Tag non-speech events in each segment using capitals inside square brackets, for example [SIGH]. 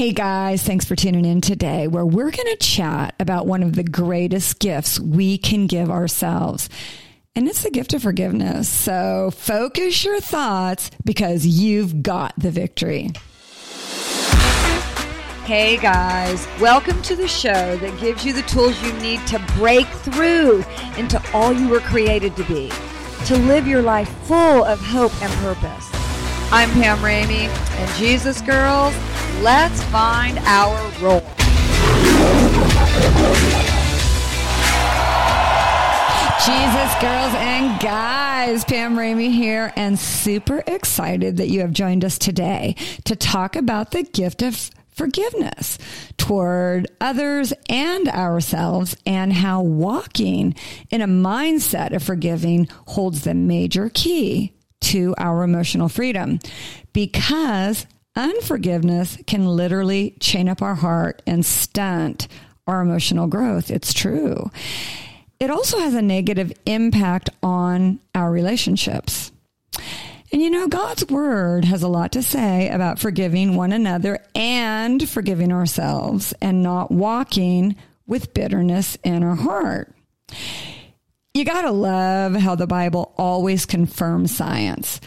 Hey guys, thanks for tuning in today where we're going to chat about one of the greatest gifts we can give ourselves. And it's the gift of forgiveness. So focus your thoughts because you've got the victory. Hey guys, welcome to the show that gives you the tools you need to break through into all you were created to be, to live your life full of hope and purpose. I'm Pam Ramey, and Jesus Girls, let's find our role. Jesus, girls, and guys, Pam Ramey here, and super excited that you have joined us today to talk about the gift of forgiveness toward others and ourselves, and how walking in a mindset of forgiving holds the major key to our emotional freedom. Because unforgiveness can literally chain up our heart and stunt our emotional growth. It's true it also has a negative impact on our relationships. And you know, God's word has a lot to say about forgiving one another and forgiving ourselves and not walking with bitterness in our heart. You gotta love how the Bible always confirms science.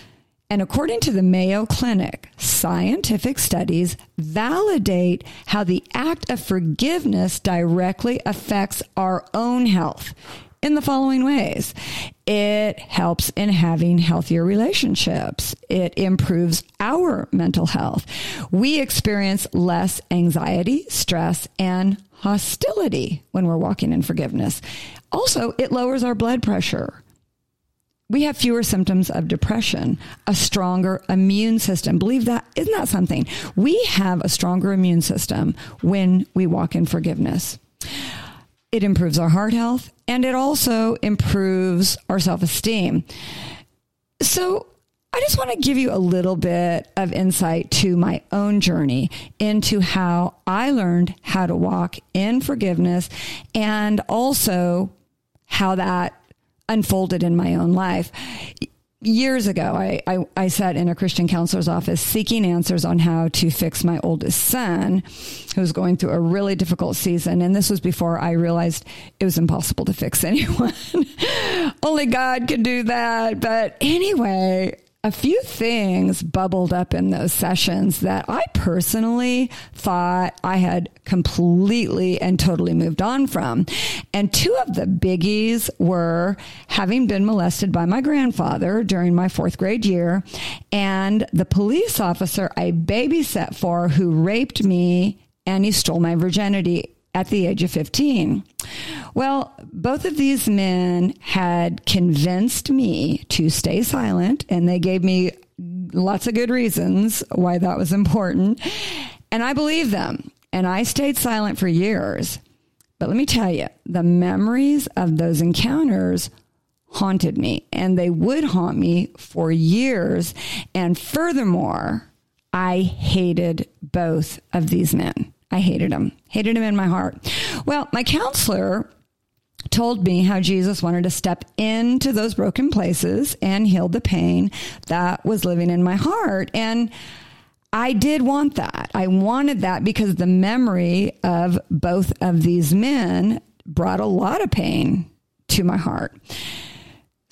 And according to the Mayo Clinic, scientific studies validate how the act of forgiveness directly affects our own health in the following ways. It helps in having healthier relationships. It improves our mental health. We experience less anxiety, stress, and hostility when we're walking in forgiveness. Also, it lowers our blood pressure we have fewer symptoms of depression, a stronger immune system. Believe that, isn't that something? We have a stronger immune system when we walk in forgiveness. It improves our heart health and it also improves our self esteem. So, I just want to give you a little bit of insight to my own journey into how I learned how to walk in forgiveness and also how that unfolded in my own life. Years ago, I, I, I, sat in a Christian counselor's office seeking answers on how to fix my oldest son, who was going through a really difficult season. And this was before I realized it was impossible to fix [LAUGHS] anyone. Only God can do that. But anyway, a few things bubbled up in those sessions that I personally thought I had completely and totally moved on from. And two of the biggies were having been molested by my grandfather during my fourth grade year and the police officer I babysat for who raped me and he stole my virginity at the age of 15. Well, both of these men had convinced me to stay silent, and they gave me lots of good reasons why that was important. And I believed them, and I stayed silent for years. But let me tell you, the memories of those encounters haunted me, and they would haunt me for years. And furthermore, I hated both of these men. I hated him, hated him in my heart. Well, my counselor told me how Jesus wanted to step into those broken places and heal the pain that was living in my heart. And I did want that. I wanted that because the memory of both of these men brought a lot of pain to my heart.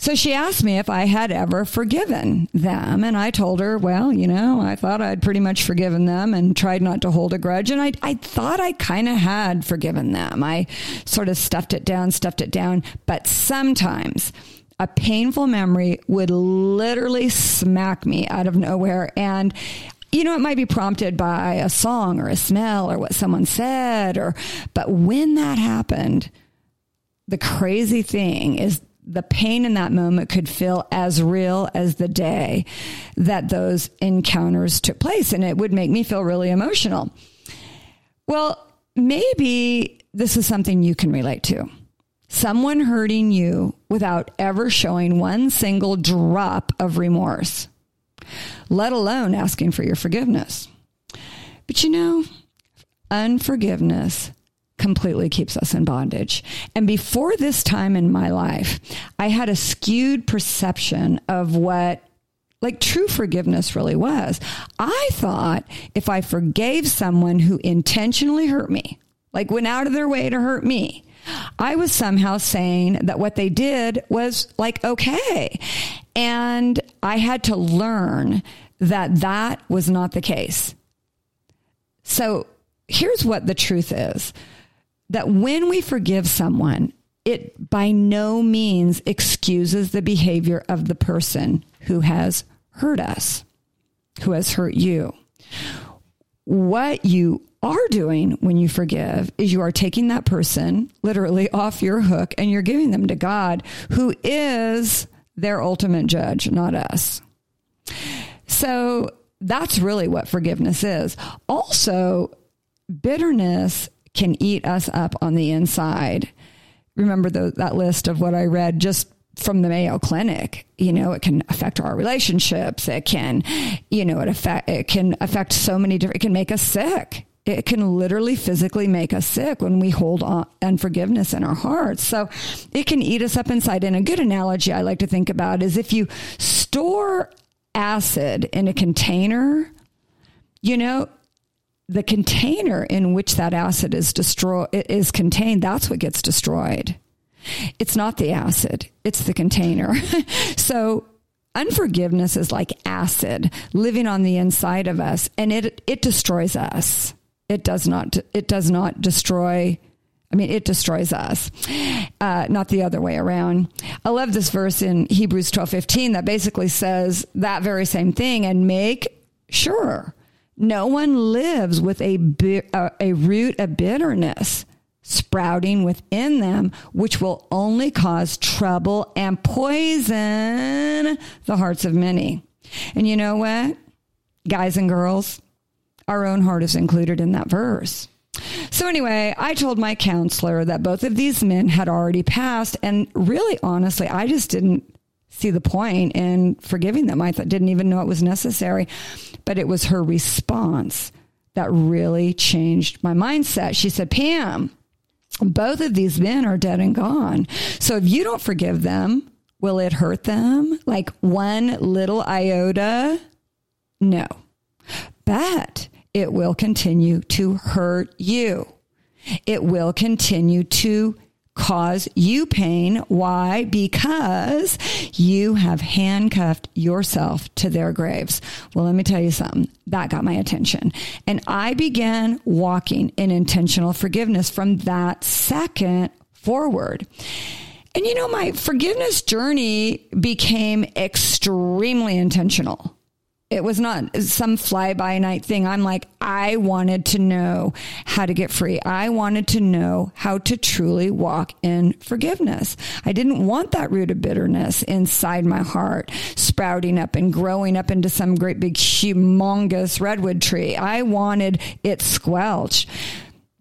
So she asked me if I had ever forgiven them. And I told her, well, you know, I thought I'd pretty much forgiven them and tried not to hold a grudge. And I, I thought I kind of had forgiven them. I sort of stuffed it down, stuffed it down. But sometimes a painful memory would literally smack me out of nowhere. And you know, it might be prompted by a song or a smell or what someone said or, but when that happened, the crazy thing is the pain in that moment could feel as real as the day that those encounters took place. And it would make me feel really emotional. Well, maybe this is something you can relate to. Someone hurting you without ever showing one single drop of remorse, let alone asking for your forgiveness. But you know, unforgiveness completely keeps us in bondage. And before this time in my life, I had a skewed perception of what like true forgiveness really was. I thought if I forgave someone who intentionally hurt me, like went out of their way to hurt me, I was somehow saying that what they did was like okay. And I had to learn that that was not the case. So here's what the truth is that when we forgive someone, it by no means excuses the behavior of the person who has hurt us, who has hurt you. What you are doing when you forgive is you are taking that person literally off your hook and you're giving them to God, who is their ultimate judge, not us. So that's really what forgiveness is. Also, bitterness can eat us up on the inside. Remember the, that list of what I read just from the Mayo Clinic. You know, it can affect our relationships. It can, you know, it affect it can affect so many different. It can make us sick. It can literally physically make us sick when we hold on unforgiveness in our hearts. So it can eat us up inside. And a good analogy I like to think about is if you store acid in a container, you know, the container in which that acid is destroyed is contained, that's what gets destroyed. It's not the acid, it's the container. [LAUGHS] so unforgiveness is like acid living on the inside of us and it it destroys us. It does not it does not destroy I mean, it destroys us, uh, not the other way around. I love this verse in Hebrews twelve fifteen that basically says that very same thing and make sure no one lives with a, uh, a root of bitterness sprouting within them, which will only cause trouble and poison the hearts of many. And you know what? Guys and girls, our own heart is included in that verse. So, anyway, I told my counselor that both of these men had already passed. And really, honestly, I just didn't see the point in forgiving them. I didn't even know it was necessary. But it was her response that really changed my mindset. She said, Pam, both of these men are dead and gone. So if you don't forgive them, will it hurt them? Like one little iota? No. But it will continue to hurt you. It will continue to cause you pain. Why? Because you have handcuffed yourself to their graves. Well, let me tell you something. That got my attention. And I began walking in intentional forgiveness from that second forward. And you know, my forgiveness journey became extremely intentional it was not some fly by night thing. I'm like, I wanted to know how to get free. I wanted to know how to truly walk in forgiveness. I didn't want that root of bitterness inside my heart sprouting up and growing up into some great big humongous redwood tree. I wanted it squelched.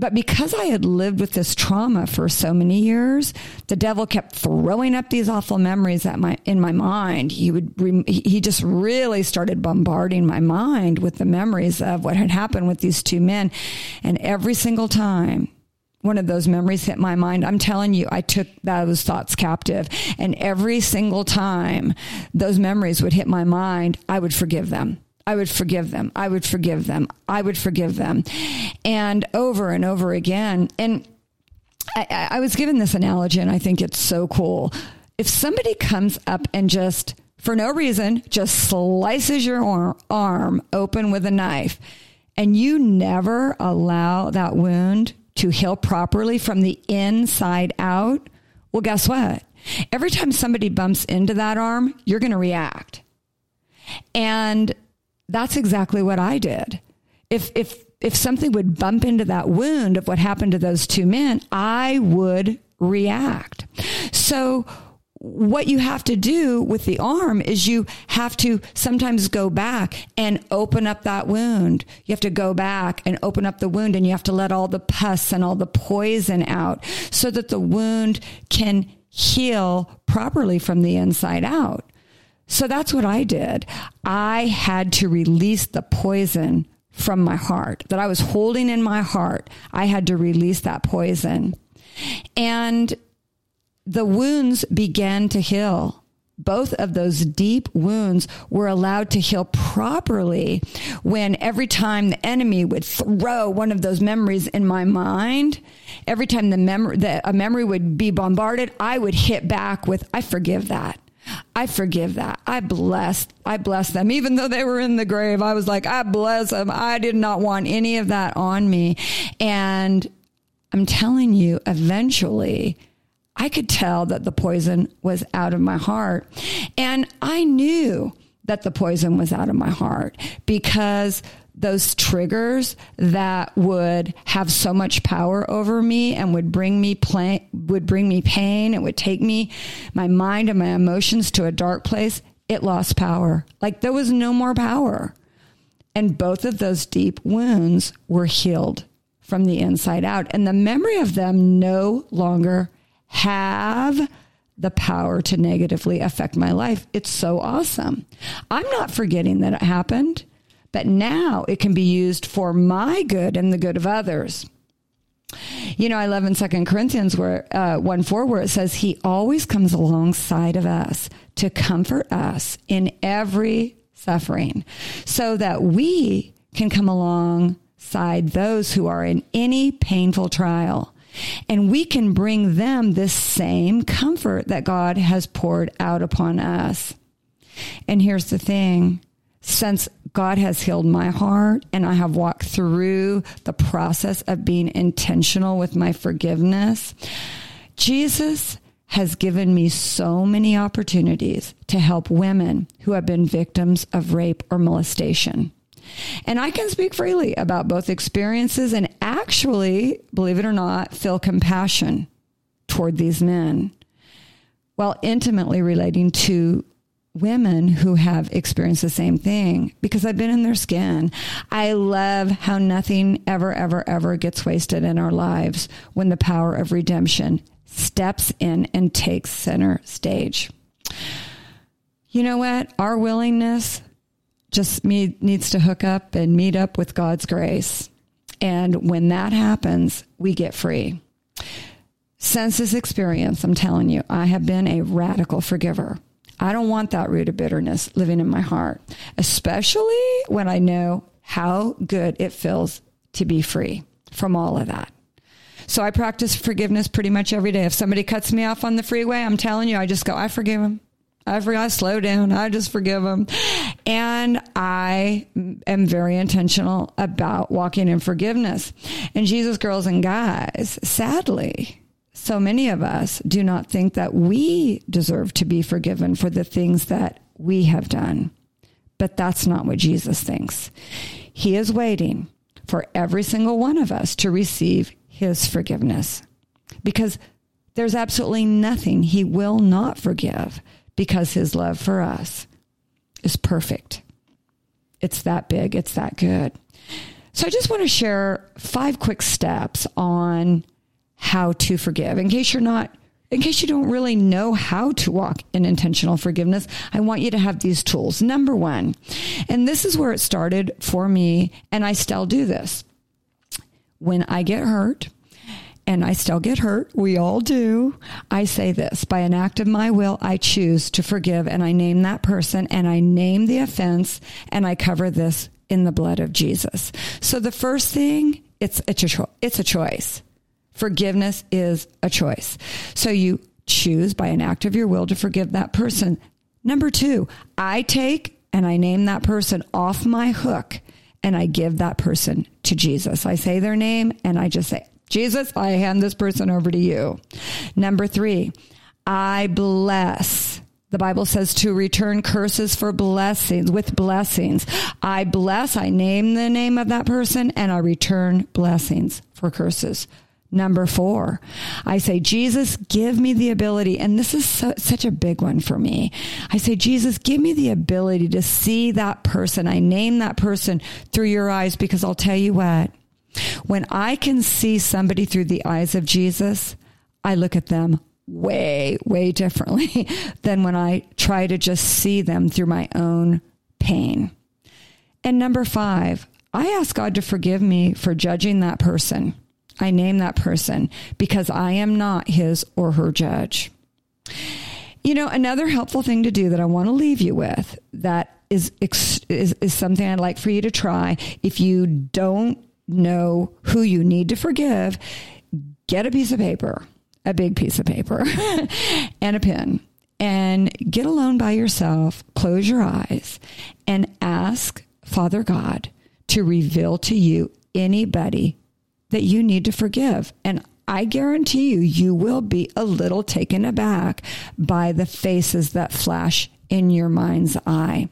But because I had lived with this trauma for so many years, the devil kept throwing up these awful memories at my in my mind. He would he just really started bombarding my mind with the memories of what had happened with these two men, and every single time one of those memories hit my mind. I'm telling you, I took those thoughts captive. And every single time those memories would hit my mind, I would forgive them. I would forgive them. I would forgive them. I would forgive them. And over and over again. And I, I was given this analogy, and I think it's so cool. If somebody comes up and just, for no reason, just slices your arm open with a knife, and you never allow that wound to heal properly from the inside out, well, guess what? Every time somebody bumps into that arm, you're going to react. And that's exactly what I did. If, if, if something would bump into that wound of what happened to those two men, I would react. So what you have to do with the arm is you have to sometimes go back and open up that wound. You have to go back and open up the wound and you have to let all the pus and all the poison out so that the wound can heal properly from the inside out. So that's what I did. I had to release the poison from my heart that I was holding in my heart. I had to release that poison. And the wounds began to heal both of those deep wounds were allowed to heal properly when every time the enemy would throw one of those memories in my mind, every time the memory, a memory would be bombarded, I would hit back with, I forgive that. I forgive that. I bless, I bless them. Even though they were in the grave, I was like, I bless them. I did not want any of that on me. And I'm telling you, eventually, I could tell that the poison was out of my heart. And I knew that the poison was out of my heart because those triggers that would have so much power over me and would bring me play, would bring me pain it would take me my mind and my emotions to a dark place it lost power. Like there was no more power. And both of those deep wounds were healed from the inside out. And the memory of them no longer have the power to negatively affect my life. It's so awesome. I'm not forgetting that it happened but now it can be used for my good and the good of others. You know, I love in Second Corinthians where uh, one four where it says he always comes alongside of us to comfort us in every suffering, so that we can come alongside those who are in any painful trial. And we can bring them this same comfort that God has poured out upon us. And here's the thing since God has healed my heart and I have walked through the process of being intentional with my forgiveness, Jesus has given me so many opportunities to help women who have been victims of rape or molestation. And I can speak freely about both experiences and actually, believe it or not, feel compassion toward these men while intimately relating to women who have experienced the same thing because I've been in their skin. I love how nothing ever, ever, ever gets wasted in our lives when the power of redemption steps in and takes center stage. You know what? Our willingness just needs to hook up and meet up with God's grace. And when that happens, we get free. Since this experience, I'm telling you, I have been a radical forgiver. I don't want that root of bitterness living in my heart, especially when I know how good it feels to be free from all of that. So I practice forgiveness pretty much every day. If somebody cuts me off on the freeway, I'm telling you, I just go, I forgive him. I forgot, I slow down. I just forgive them. And I am very intentional about walking in forgiveness. And Jesus, girls and guys, sadly, so many of us do not think that we deserve to be forgiven for the things that we have done. But that's not what Jesus thinks. He is waiting for every single one of us to receive his forgiveness because there's absolutely nothing he will not forgive because his love for us is perfect. It's that big, it's that good. So I just want to share five quick steps on how to forgive. In case you're not in case you don't really know how to walk in intentional forgiveness, I want you to have these tools. Number one, and this is where it started for me, and I still do this. When I get hurt, and I still get hurt, we all do, I say this by an act of my will, I choose to forgive, and I name that person, and I name the offense, and I cover this in the blood of Jesus. So the first thing, it's, a, cho- it's a choice. Forgiveness is a choice. So you choose by an act of your will to forgive that person. Number two, I take and I name that person off my hook and I give that person to Jesus. I say their name and I just say, Jesus, I hand this person over to you. Number three, I bless. The Bible says to return curses for blessings with blessings. I bless, I name the name of that person and I return blessings for curses. Number four, I say, Jesus, give me the ability, and this is so, such a big one for me. I say, Jesus, give me the ability to see that person. I name that person through your eyes because I'll tell you what, when I can see somebody through the eyes of Jesus, I look at them way, way differently [LAUGHS] than when I try to just see them through my own pain. And number five, I ask God to forgive me for judging that person I name that person because I am not his or her judge. You know, another helpful thing to do that I want to leave you with that is, is, is something I'd like for you to try. If you don't know who you need to forgive, get a piece of paper, a big piece of paper, [LAUGHS] and a pen, and get alone by yourself, close your eyes, and ask Father God to reveal to you anybody that you need to forgive. And I guarantee you, you will be a little taken aback by the faces that flash in your mind's eye.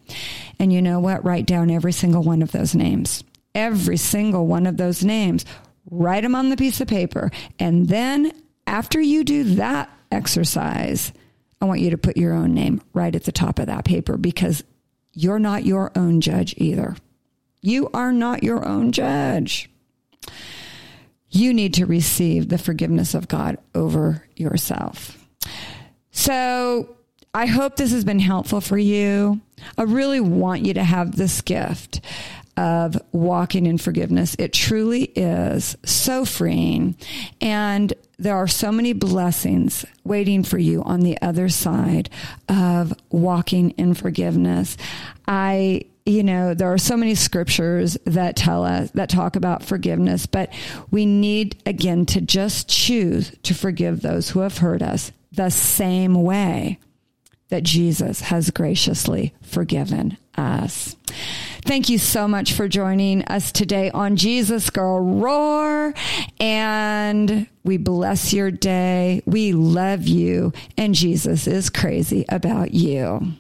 And you know what? Write down every single one of those names. Every single one of those names. Write them on the piece of paper. And then after you do that exercise, I want you to put your own name right at the top of that paper because you're not your own judge either. You are not your own judge. You need to receive the forgiveness of God over yourself. So I hope this has been helpful for you. I really want you to have this gift of walking in forgiveness. It truly is so freeing. And there are so many blessings waiting for you on the other side of walking in forgiveness. I you know, there are so many scriptures that tell us, that talk about forgiveness, but we need, again, to just choose to forgive those who have hurt us the same way that Jesus has graciously forgiven us. Thank you so much for joining us today on Jesus Girl Roar. And we bless your day. We love you. And Jesus is crazy about you.